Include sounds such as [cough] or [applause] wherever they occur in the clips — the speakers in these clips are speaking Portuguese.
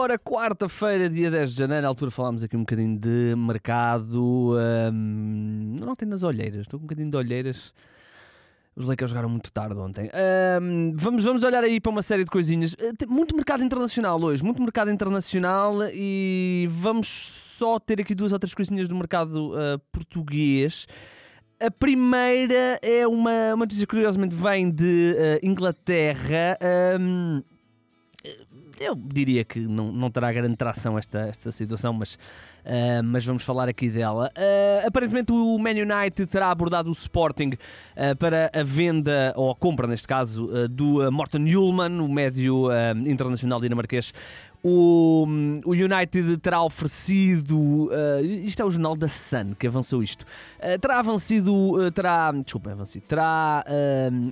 Ora, quarta-feira, dia 10 de janeiro, à altura falámos aqui um bocadinho de mercado. hum, não tem nas olheiras, estou com um bocadinho de olheiras. Os Lakers jogaram muito tarde ontem. Hum, vamos, vamos olhar aí para uma série de coisinhas. Tem Muito mercado internacional hoje, muito mercado internacional e vamos só ter aqui duas outras coisinhas do mercado uh, português. A primeira é uma, uma notícia que curiosamente vem de uh, Inglaterra. Hum, eu diria que não, não terá grande tração esta, esta situação, mas, uh, mas vamos falar aqui dela. Uh, aparentemente o Man United terá abordado o Sporting uh, para a venda, ou a compra neste caso, do Morten Ullmann, o médio internacional dinamarquês. O, o United terá oferecido. isto é o jornal da Sun que avançou isto. terá avançado. terá. Desculpa, avancido. Terá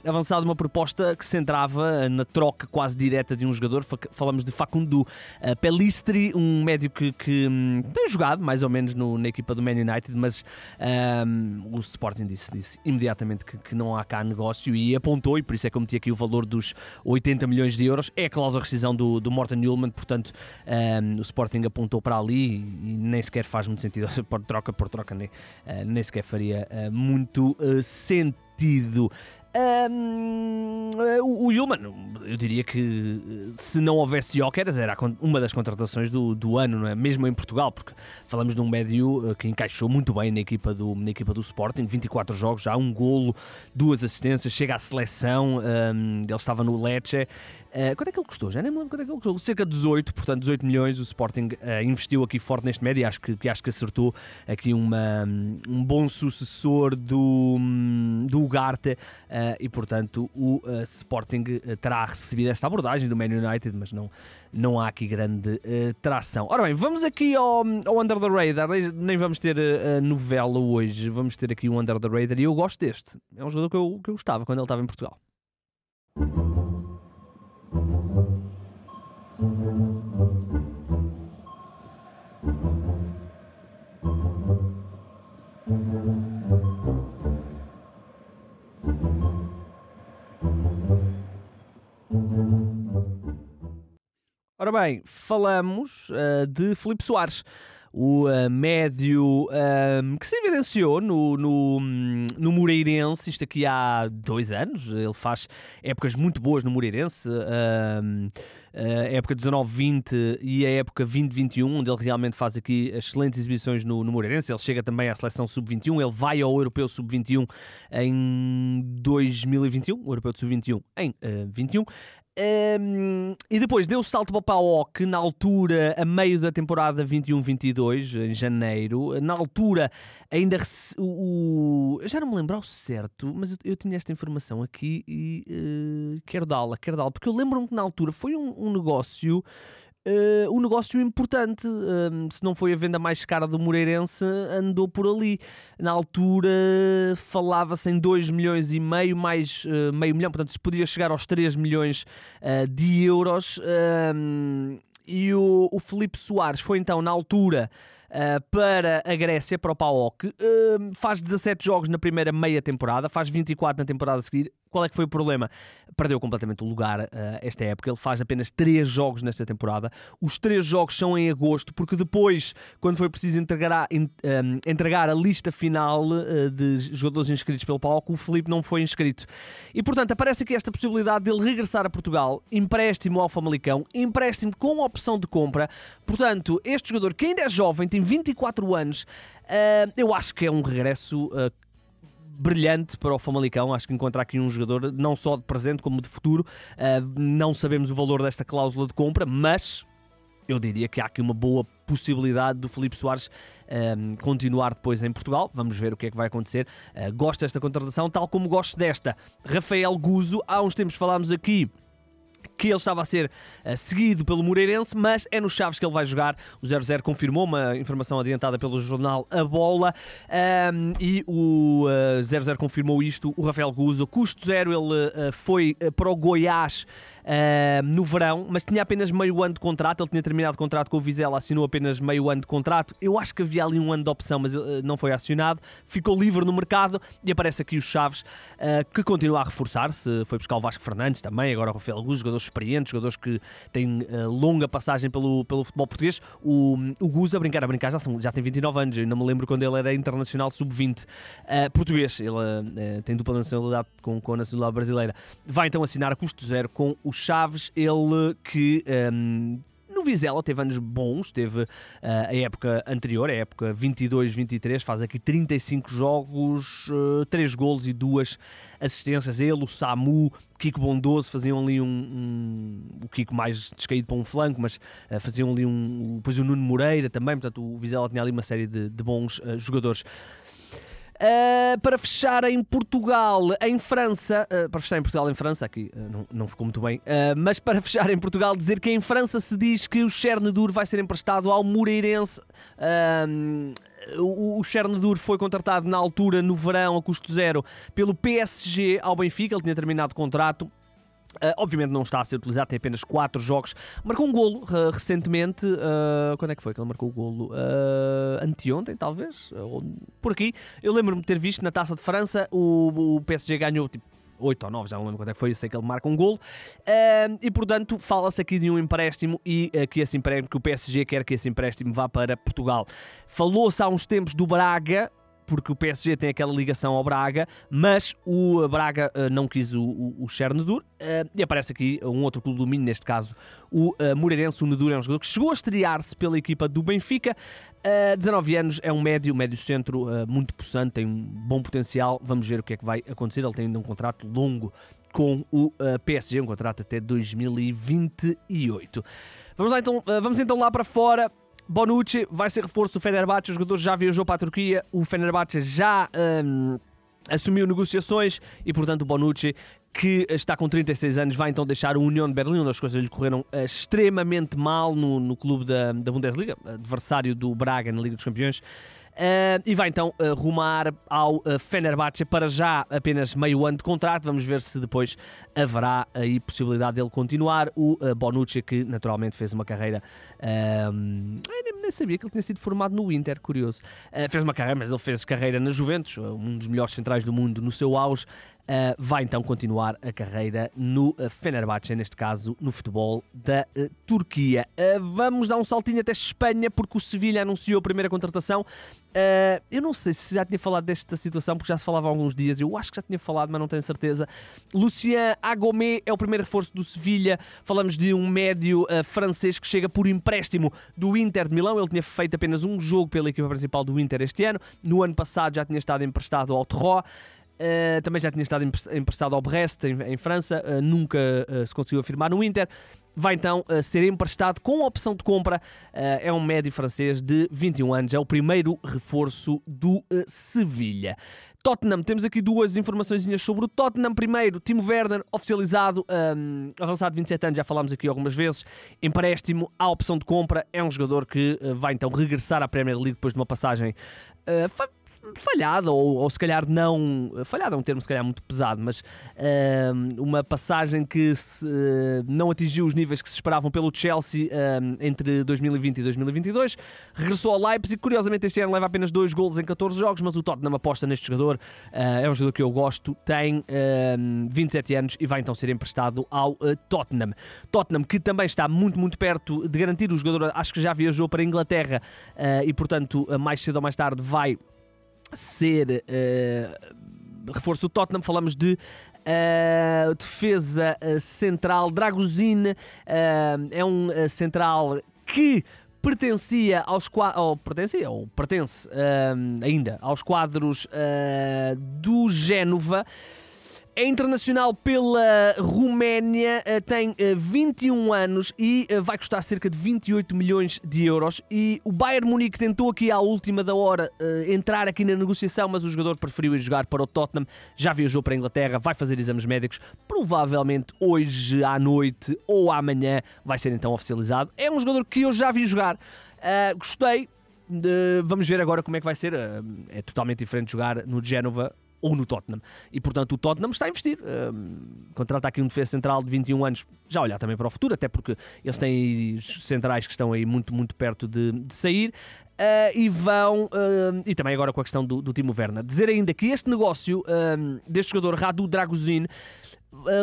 avançado uma proposta que centrava na troca quase direta de um jogador. Falamos de Facundo uh, Pelistri, um médio que, que um, tem jogado mais ou menos no, na equipa do Man United, mas o Sporting disse, disse imediatamente que, que, não há cá negócio e apontou, e por isso é que eu meti aqui o valor dos 80 milhões de euros. É a cláusula rescisão do, do Morten Newman, portanto um, o Sporting apontou para ali e, nem sequer faz muito sentido, [laughs] por troca por troca, nem, uh, nem sequer faria uh, muito sentido. Um, o, Yulman, eu diria que se não houvesse Jóqueras, era uma das contratações do, do ano, não é? mesmo em Portugal, porque falamos de um médio que encaixou muito bem na equipa do, na equipa do Sporting, 24 jogos, já um golo, duas assistências, chega à seleção, um, ele estava no Lecce. Uh, quanto é que ele custou? Já nem me lembro quanto é que ele custou. Cerca de 18, portanto 18 milhões. O Sporting uh, investiu aqui forte neste médio e acho que, que, acho que acertou aqui uma, um bom sucessor do, do Ugarte uh, e, portanto, o Sporting terá recebido esta abordagem do Man United, mas não, não há aqui grande tração. Ora bem, vamos aqui ao, ao Under the Radar. Nem vamos ter novela hoje, vamos ter aqui o Under the Radar e eu gosto deste. É um jogador que eu, que eu gostava quando ele estava em Portugal. Ora bem, falamos uh, de Filipe Soares o uh, médio um, que se evidenciou no, no, no Moreirense, isto aqui há dois anos, ele faz épocas muito boas no Moreirense, um, a época 19-20 e a época 20-21, onde ele realmente faz aqui excelentes exibições no, no Moreirense, ele chega também à seleção sub-21, ele vai ao Europeu sub-21 em 2021, o Europeu sub-21 em uh, 21, um, e depois deu o salto para o PAOK na altura, a meio da temporada 21-22, em janeiro. Na altura, ainda o, o, já não me lembro ao certo, mas eu, eu tinha esta informação aqui e uh, quero dá-la, quero dá-la, porque eu lembro-me que na altura foi um, um negócio uh, um negócio importante. Uh, se não foi a venda mais cara do Moreirense, andou por ali. Na altura falava-se em 2 milhões e meio, mais uh, meio milhão, portanto se podia chegar aos 3 milhões de euros. e o, o Felipe Soares foi então na altura. Uh, para a Grécia, para o PAOK. Uh, faz 17 jogos na primeira meia temporada, faz 24 na temporada a seguir. Qual é que foi o problema? Perdeu completamente o lugar uh, esta época. Ele faz apenas 3 jogos nesta temporada. Os 3 jogos são em agosto, porque depois, quando foi preciso entregar, in, um, entregar a lista final uh, de jogadores inscritos pelo palco, o Felipe não foi inscrito. E portanto, aparece aqui esta possibilidade dele regressar a Portugal, empréstimo ao Famalicão, empréstimo com opção de compra. Portanto, este jogador que ainda é jovem, tem 24 anos, uh, eu acho que é um regresso brilhante para o Famalicão. Acho que encontrar aqui um jogador não só de presente como de futuro. Uh, não sabemos o valor desta cláusula de compra, mas eu diria que há aqui uma boa possibilidade do Felipe Soares um, ah, continuar depois em Portugal. Vamos ver o que é que vai acontecer. Uh, gosto desta contratação, tal como gosto desta. Rafael Guzo, há uns tempos falámos aqui que ele estava a ser uh, seguido pelo Moreirense, mas é no Chaves que ele vai jogar. O 0-0 confirmou uma informação adiantada pelo jornal A Bola um, e o 0-0 uh, confirmou isto. O Rafael Guzo, custo zero, ele uh, foi para o Goiás uh, no verão, mas tinha apenas meio ano de contrato. Ele tinha terminado o contrato com o Vizela, assinou apenas meio ano de contrato. Eu acho que havia ali um ano de opção, mas uh, não foi acionado. Ficou livre no mercado e aparece aqui o Chaves, uh, que continua a reforçar-se. Foi buscar o Vasco Fernandes também, agora o Rafael Guz, jogadores experientes, jogadores que têm longa passagem pelo, pelo futebol português. O, o Guz, a brincar, a brincar, já, são, já tem 29 anos. Eu não me lembro quando ele era internacional sub-20 português. Ele tem dupla nacionalidade com, com a nacionalidade brasileira. Vai então assinar a custo zero com o Chaves, ele que. Um, no Vizela teve anos bons, teve uh, a época anterior, a época 22-23, faz aqui 35 jogos, uh, 3 golos e 2 assistências. Ele, o Samu, Kiko Bondoso faziam ali um, um o Kiko mais descaído para um flanco, mas uh, faziam ali um. Depois o Nuno Moreira também, portanto o Vizela tinha ali uma série de, de bons uh, jogadores. Uh, para fechar em Portugal, em França, uh, para fechar em Portugal, em França, aqui uh, não, não ficou muito bem, mas para [laughs] fechar em Portugal, dizer que em França se diz que o Chernedur vai ser emprestado ao Moreirense. o, Chernedur foi contratado na altura, no verão, a custo zero, pelo PSG ao Benfica. Ele tinha terminado o contrato. Uh, obviamente não está a ser utilizado, tem apenas 4 jogos. Marcou um golo uh, recentemente. Uh, quando é que foi que ele marcou o golo? anteontem, talvez? por aqui. Eu lembro-me de ter visto na taça de França o, o PSG ganhou tipo 8 ou 9, já não lembro quando é que foi, eu sei que ele marca um golo. e portanto, fala-se aqui de um empréstimo e que esse empréstimo, que o PSG quer que esse empréstimo vá para Portugal. Falou-se há uns tempos do Braga, porque o PSG tem aquela ligação ao Braga, mas o Braga uh, não quis o, o, o Chernedur, uh, e aparece aqui um outro clube do Minho, neste caso o uh, Moreirense. O Nedur é um jogador que chegou a estrear-se pela equipa do Benfica, uh, 19 anos, é um médio, médio centro muito possante, tem um bom potencial, vamos ver o que é que vai acontecer, ele tem ainda um contrato longo com o PSG, um contrato até 2028. Vamos lá então, vamos então lá para fora. Bonucci vai ser reforço do Fenerbahçe, o jogador já viajou para a Turquia, o Fenerbahçe já um, assumiu negociações e, portanto, o Bonucci, que está com 36 anos, vai então deixar o União de Berlim, onde as coisas lhe correram uh, extremamente mal no, no clube da, da Bundesliga, adversário do Braga na Liga dos Campeões. Uh, e vai então uh, rumar ao uh, Fenerbahçe para já apenas meio ano de contrato. Vamos ver se depois haverá aí possibilidade dele continuar. O Bonucci, que naturalmente fez uma carreira. Nem, nem, sabia que ele tinha sido formado no Inter, curioso. fez uma carreira, mas ele fez carreira na Juventus, um dos melhores centrais do mundo no seu auge. Uh, vai então continuar a carreira no uh, Fenerbahçe, neste caso no futebol da uh, Turquia. vamos dar um saltinho até Espanha, porque o Sevilha anunciou a primeira contratação. eu não sei se já tinha falado desta situação, porque já se falava há alguns dias, eu acho que já tinha falado, mas não tenho certeza. Lucien Agomé é o primeiro reforço do Sevilha. Falamos de um médio francês que chega por empréstimo do Inter de Milão. Ele tinha feito apenas um jogo pela equipa principal do Inter este ano. No ano passado já tinha estado emprestado ao Terror. Uh, também já tinha estado emprestado ao Brest em, em França, uh, nunca uh, se conseguiu afirmar no Inter. Vai então ser emprestado com opção de compra. é um médio francês de 21 anos, é o primeiro reforço do Sevilha. Tottenham, temos aqui duas informações sobre o Tottenham. Primeiro, Timo Werner, oficializado, um, avançado de 27 anos, já falámos aqui algumas vezes. Empréstimo à opção de compra. É um jogador que vai então regressar à Premier League depois de uma passagem falhada, ou, ou se calhar não. Falhada é um termo se calhar muito pesado, mas uh, uma passagem que se, uh, não atingiu os níveis que se esperavam pelo Chelsea uh, entre 2020 e 2022. Regressou ao Leipzig, curiosamente este ano leva apenas dois golos em 14 jogos, mas o Tottenham aposta neste jogador. Ah, é um jogador que eu gosto, tem 27 anos e vai então ser emprestado ao Tottenham. Tottenham que também está muito, muito perto de garantir o jogador, acho que já viajou para a Inglaterra e portanto mais cedo ou mais tarde vai ser uh, reforço do Tottenham, falamos de uh, defesa uh, central. Dragozin, é um central que pertencia aos ou pertencia ou pertence ainda aos quadros do Génova é internacional pela Roménia, eh, tem 21 eh, anos e eh, vai custar cerca de 28 milhões de euros. E o Bayern Munique tentou aqui à última da hora entrar aqui na negociação, mas o jogador preferiu ir jogar para o Tottenham. Já viajou para a Inglaterra, vai fazer exames médicos. Provavelmente hoje à noite ou amanhã vai ser então oficializado. É um jogador que eu já vi jogar. Uh, gostei, vamos ver agora como é que vai ser. é totalmente diferente jogar no Génova ou no Tottenham. E portanto o Tottenham está a investir. Um, contrata aqui um defesa central de 21 anos, já olhar também para o futuro, até porque eles têm centrais que estão aí muito, muito perto de, de sair. Uh, e vão, uh, e também agora com a questão do, do Timo Werner, dizer ainda que este negócio uh, deste jogador Radu Dragozin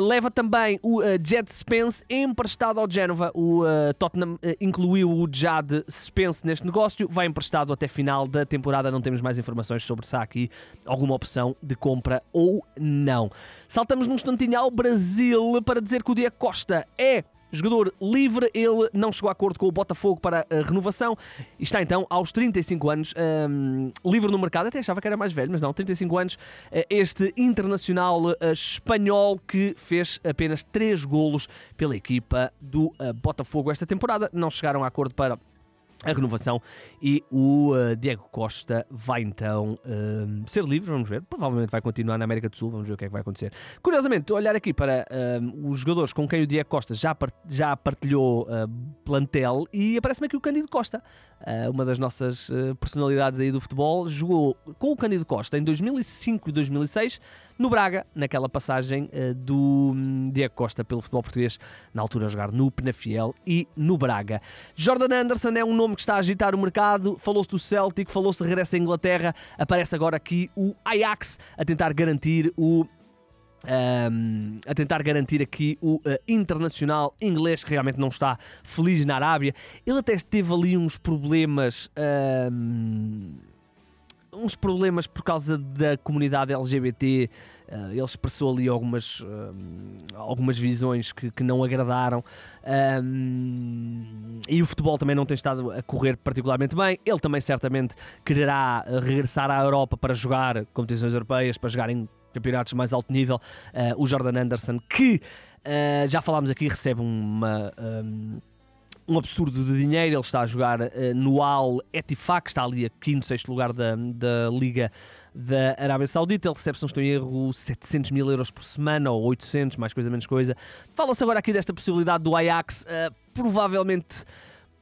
leva também o uh, Jed Spence emprestado ao Genova. O uh, Tottenham incluiu o Jad Spence neste negócio. Vai emprestado até final da temporada. Não temos mais informações sobre se há aqui alguma opção de compra ou não. Saltamos num instantinho ao Brasil para dizer que o Diego Costa é jogador livre, ele não chegou a acordo com o Botafogo para a renovação está então aos 35 anos um, livre no mercado. Até achava que era mais velho, mas não, 35 anos. Eh, este internacional uh, espanhol que fez apenas 3 golos pela equipa do uh, Botafogo esta temporada. Não chegaram a acordo para a renovação e o uh, Diego Costa vai então uh, ser livre, vamos ver, provavelmente vai continuar na América do Sul, vamos ver o que é que vai acontecer. Curiosamente, olhar aqui para uh, os jogadores com quem o Diego Costa já, part já partilhou plantel e aparece-me aqui o Cândido Costa, uma das nossas personalidades aí do futebol, jogou com o Cândido Costa em 2005 e 2006 no Braga, naquela passagem do um, Diego Costa pelo futebol português, na altura a jogar no Penafiel e no Braga. Jordan Anderson é um nome que está a agitar o mercado. Falou-se do Celtic, falou-se de regresso à Inglaterra. Aparece agora aqui o Ajax a tentar garantir o um, a tentar garantir aqui o uh, internacional inglês que realmente não está feliz na Arábia. Ele até teve ali uns problemas. Um, uns problemas por causa da comunidade LGBT. Uh, ele expressou ali algumas, uh, algumas visões que, que não agradaram. Um, e o futebol também não tem estado a correr particularmente bem. Ele também certamente quererá regressar à Europa para jogar competições europeias, para jogar em campeonatos mais alto nível. Uh, o Jordan Anderson, que já falámos aqui, recebe uma. Um, um absurdo de dinheiro. Ele está a jogar uh, no Al Etifak, está ali a quinto, sexto lugar da, da Liga da Arábia Saudita. Ele recebe, se não estou em erro, 700 mil euros por semana ou 800, mais coisa menos coisa. Fala-se agora aqui desta possibilidade do Ajax. Uh, provavelmente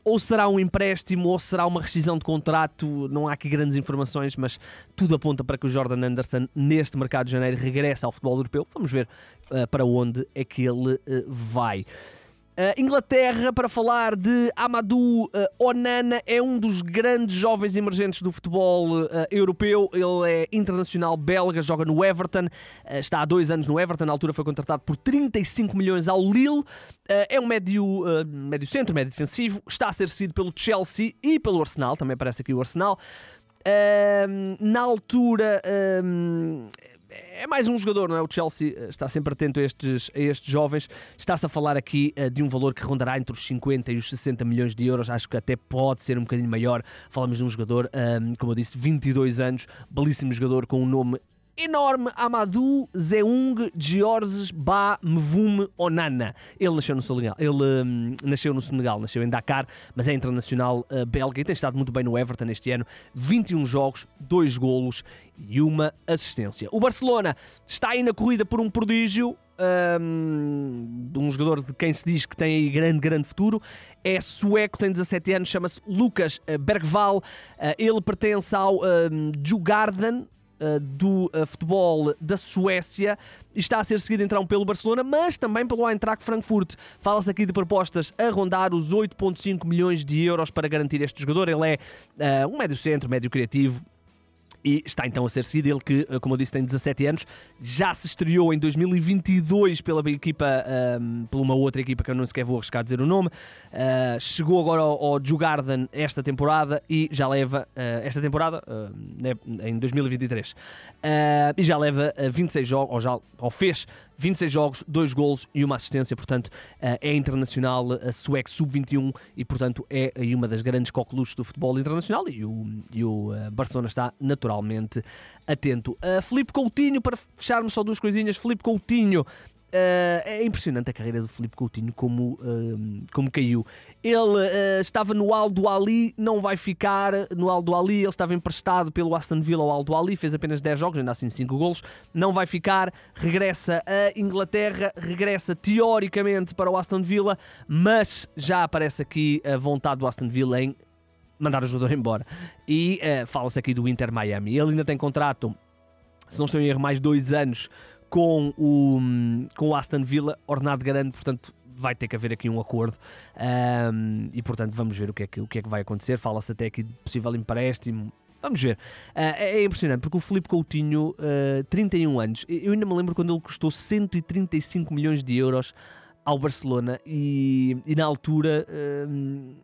ou será um empréstimo ou será uma rescisão de contrato, não há aqui grandes informações, mas tudo aponta para que o Jordan Anderson, neste mercado de janeiro, regresse ao futebol europeu. Vamos ver uh, para onde é que ele uh, vai. Uh, Inglaterra, para falar de Amadou uh, Onana, é um dos grandes jovens emergentes do futebol uh, europeu. Ele é internacional belga, joga no Everton, está há dois anos no Everton, na altura foi contratado por 35 milhões ao Lille. é um médio, médio centro, médio defensivo, está a ser seguido pelo Chelsea e pelo Arsenal, também aparece aqui o Arsenal. na altura é mais um jogador, não é? O Chelsea eh, está sempre atento a estes, a estes jovens. Está-se a falar aqui uh, de um valor que rondará entre os 50 e os 60 milhões de euros. Acho que até pode ser um bocadinho maior. Falamos de um jogador, como eu disse, 22 anos, belíssimo jogador com um nome enorme Amadou Zeung Georges Ba Mvum Onana. Ele nasceu no Senegal, ele hum, nasceu no Senegal, nasceu em Dakar, mas é internacional uh, belga e tem estado muito bem no Everton este ano. 21 jogos, 2 golos e uma assistência. O Barcelona está aí na corrida por um prodígio, um, um, jogador de quem se diz que tem aí grande, grande futuro. É sueco, tem 17 anos, chama-se Lucas eh, Bergval. Uh, ele pertence ao um, Djurgården, uh, do uh, futebol da Suécia está a ser seguido então pelo Barcelona, mas também pelo Eintracht Frankfurt. Fala-se aqui de propostas a rondar os 8,5 milhões de euros para garantir este jogador. Ele é uh, um médio centro, médio criativo, e está então a ser seguido. Ele que, eh, como eu disse, tem 17 anos, já se estreou em 2022 pela equipa, um, ehm, por uma outra equipa que eu não sequer vou arriscar dizer o nome. Uh, chegou agora ao, ao Jugarden esta temporada e já leva, uh, esta temporada, uh, em 2023, e já leva 26 jogos, ou já ou fez 26 jogos, 2 golos e uma assistência, portanto é internacional sueco sub-21 e portanto é uma das grandes coqueluches do futebol internacional e o, e o Barcelona está naturalmente atento. Uh, Felipe Coutinho, para fecharmos só duas coisinhas, Felipe Coutinho Uh, é impressionante a carreira do Felipe Coutinho, como, uh, como caiu. Ele uh, estava no Aldo Ali, não vai ficar no Aldo Ali. Ele estava emprestado pelo Aston Villa ao Aldo Ali, fez apenas 10 jogos, ainda assim 5 golos. Não vai ficar, regressa a Inglaterra, regressa teoricamente para o Aston Villa, mas já aparece aqui a vontade do Aston Villa em mandar o jogador embora. E fala-se aqui do Inter Miami. Ele ainda tem contrato se não estou em erro, mais dois anos com o, com o Aston Villa, ordenado grande, portanto vai ter que haver aqui um acordo um, e portanto vamos ver o que é que, o que, é que vai acontecer. Fala-se até aqui de possível empréstimo. Vamos ver. Uh, é, impressionante porque o Felipe Coutinho, uh, 31 anos, eu ainda me lembro quando ele custou 135 milhões de euros ao Barcelona e, e na altura. Uh,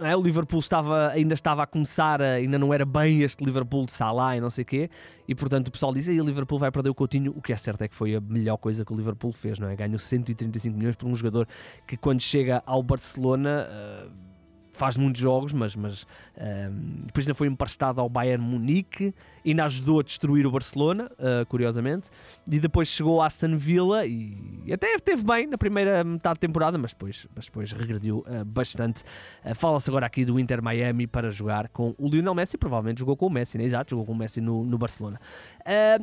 é? o Liverpool estava, ainda estava a começar, a, ainda não era bem este Liverpool de Salah e não sei o quê, e portanto o pessoal diz aí o Liverpool vai perder o Coutinho, o que é certo é que foi a melhor coisa que o Liverpool fez, não é? Ganhou 135 milhões por um jogador que quando chega ao Barcelona... Uh, faz muitos jogos, mas, mas um, depois ainda foi emprestado ao Bayern Munique, ainda ajudou a destruir o Barcelona, uh, curiosamente, e depois chegou a Aston Villa e até esteve bem na primeira metade da temporada, mas depois, mas depois regrediu uh, bastante. Uh, Fala-se agora aqui do Inter Miami para jogar com o Lionel Messi, provavelmente jogou com o Messi, né? exato, jogou com o Messi no, no Barcelona.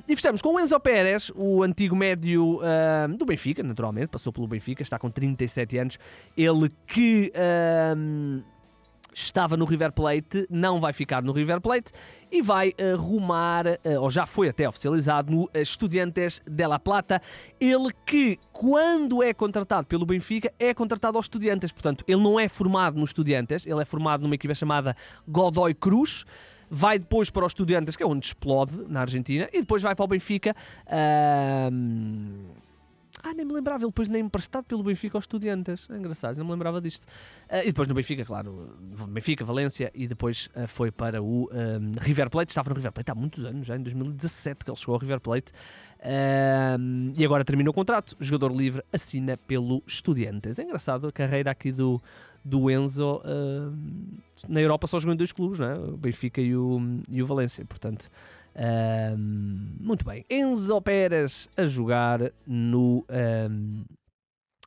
e fechamos com o Enzo Pérez, o antigo médio do Benfica, naturalmente, passou pelo Benfica, está com 37 anos, ele que estava no River Plate, não vai ficar no River Plate e vai arrumar, eh, ou já foi até oficializado, no Estudiantes de La Plata. Ele que, quando é contratado pelo Benfica, é contratado aos Estudiantes. Portanto, ele não é formado no Estudiantes, ele é formado numa equipa chamada Godoy Cruz vai depois para os Estudiantes, que é onde explode na Argentina, e depois vai para o Benfica. Ah, nem me lembrava, ele depois nem emprestado pelo Benfica aos Estudiantes. É engraçado, não me lembrava disto. Uh, e depois no Benfica, claro, Benfica, Valência, e depois uh, foi para o um, River Plate. Estava no River Plate há muitos anos, já em 2017 que ele chegou ao River Plate. Uh, e agora terminou o contrato. Jogador livre assina pelo Estudiantes. É engraçado a carreira aqui do, do Enzo. na Europa só jogou em dois clubes, né? o Benfica e o, e o Valência. Portanto. Um, muito bem. Enzo Pérez a jogar no um,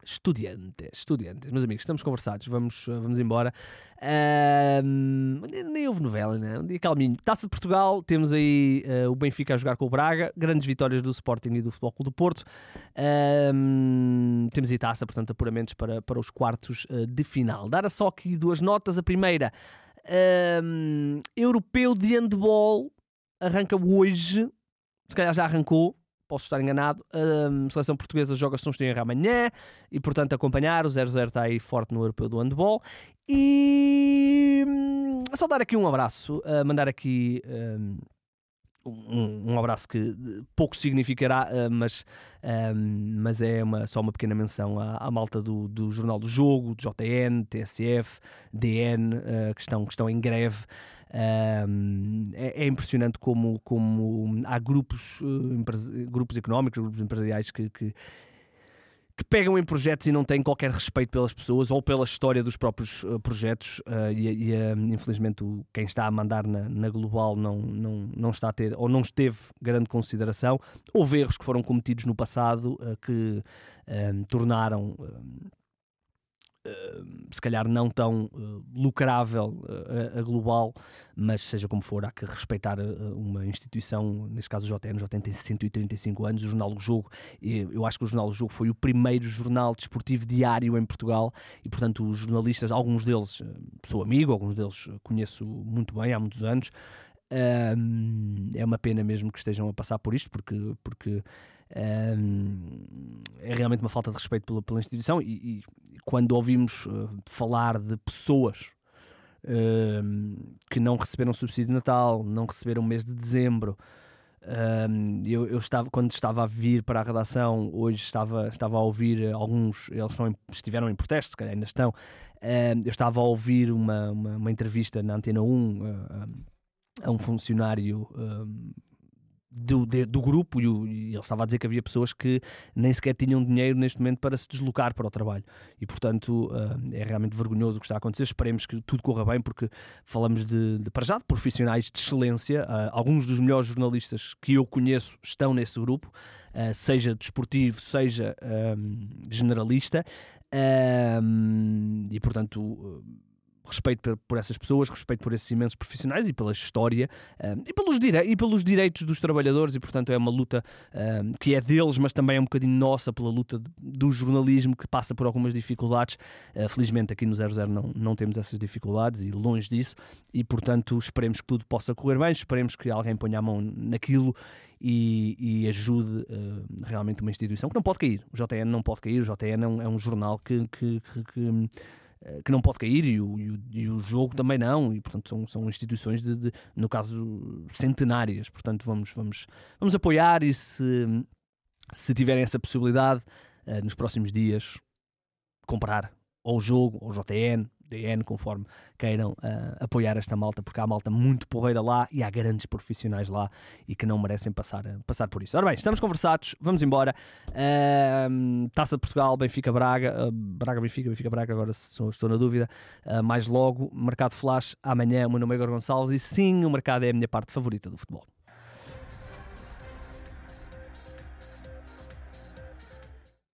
Estudiantes. Estudiantes. Meus amigos, estamos conversados. Vamos, vamos embora. Um, nem houve novela, né? Um dia calminho. Taça de Portugal. Temos aí uh, o Benfica a jogar com o Braga. Grandes vitórias do Sporting e do Futebol Clube do Porto. temos aí taça, portanto, apuramentos para, para os quartos uh, de final. Dar só aqui duas notas. A primeira. europeu de handball arranca hoje, se calhar já arrancou, posso estar enganado. A seleção portuguesa joga se não estou amanhã e, portanto, acompanhar. O 0-0 está aí forte no europeu do handball. E hum, só dar aqui um abraço, uh, mandar aqui. Um, um, abraço que pouco significará, uh, mas, um, mas é uma, só uma pequena menção à, à malta do, do, Jornal do Jogo, do JN, TSF, DN, uh, que, estão, que estão em greve. Um, é, é, impressionante como, como há grupos, uh, grupos económicos, grupos empresariais que, que, que, pegam em projetos e não têm qualquer respeito pelas pessoas ou pela história dos próprios uh, projetos uh, e, e infelizmente quem está a mandar na, na, global não, não, não está a ter ou não esteve grande consideração. Houve erros que foram cometidos no passado que tornaram se calhar não tão uh, lucrável uh, a, global, mas seja como for, há que respeitar uma instituição, neste caso o JN, o JN tem 135 anos, o Jornal do Jogo, eu acho que o Jornal do Jogo foi o primeiro jornal desportivo diário em Portugal e, portanto, os jornalistas, alguns deles sou amigo, alguns deles conheço muito bem há muitos anos. é uma pena mesmo que estejam a passar por isto, porque, porque é realmente uma falta de respeito pela, pela instituição e, e, quando ouvimos uh, falar de pessoas uh, que não receberam subsídio de Natal, não receberam o mês de dezembro, uh, eu, eu, estava quando estava a vir para a redação hoje estava estava a ouvir alguns eles em, estiveram em protesto, se calhar ainda estão. eu estava a ouvir uma, uma, uma entrevista na Antena 1 a um funcionário do, de, do grupo e, o, e, ele estava a dizer que havia pessoas que nem sequer tinham dinheiro neste momento para se deslocar para o trabalho. E portanto uh, é realmente vergonhoso o que está a acontecer. Esperemos que tudo corra bem porque falamos de, de para já de profissionais de excelência. Uh, alguns dos melhores jornalistas que eu conheço estão nesse grupo uh, seja desportivo seja generalista. E portanto respeito por essas pessoas, respeito por esses imensos profissionais e pela história um, e, pelos e pelos direitos dos trabalhadores, e portanto é uma luta um, que é deles, mas também é um bocadinho nossa pela luta do jornalismo que passa por algumas dificuldades. Uh, felizmente aqui no 00 não, não temos essas dificuldades e longe disso, e portanto esperemos que tudo possa correr bem, esperemos que alguém ponha a mão naquilo e, e ajude uh, realmente uma instituição que não pode cair. O JN não pode cair, o JN é um, é um jornal que, que, que, que não pode cair e o, e o, e o, jogo também não, e portanto são, são instituições, de, de, no caso, centenárias. Portanto, vamos, vamos, vamos apoiar e se, se tiverem essa possibilidade, uh, nos próximos dias, comprar ou o jogo, ou o JN, DN, conforme queiram uh, apoiar esta malta, porque há malta muito porreira lá e há grandes profissionais lá e que não merecem passar, passar por isso. Ora bem, estamos conversados, vamos embora. Uh, Taça de Portugal, Benfica Braga, uh, Braga Benfica, Benfica Braga, agora estou, estou na dúvida. mais logo, mercado flash amanhã, o meu nome é Igor Gonçalves e sim, o mercado é a minha parte favorita do futebol.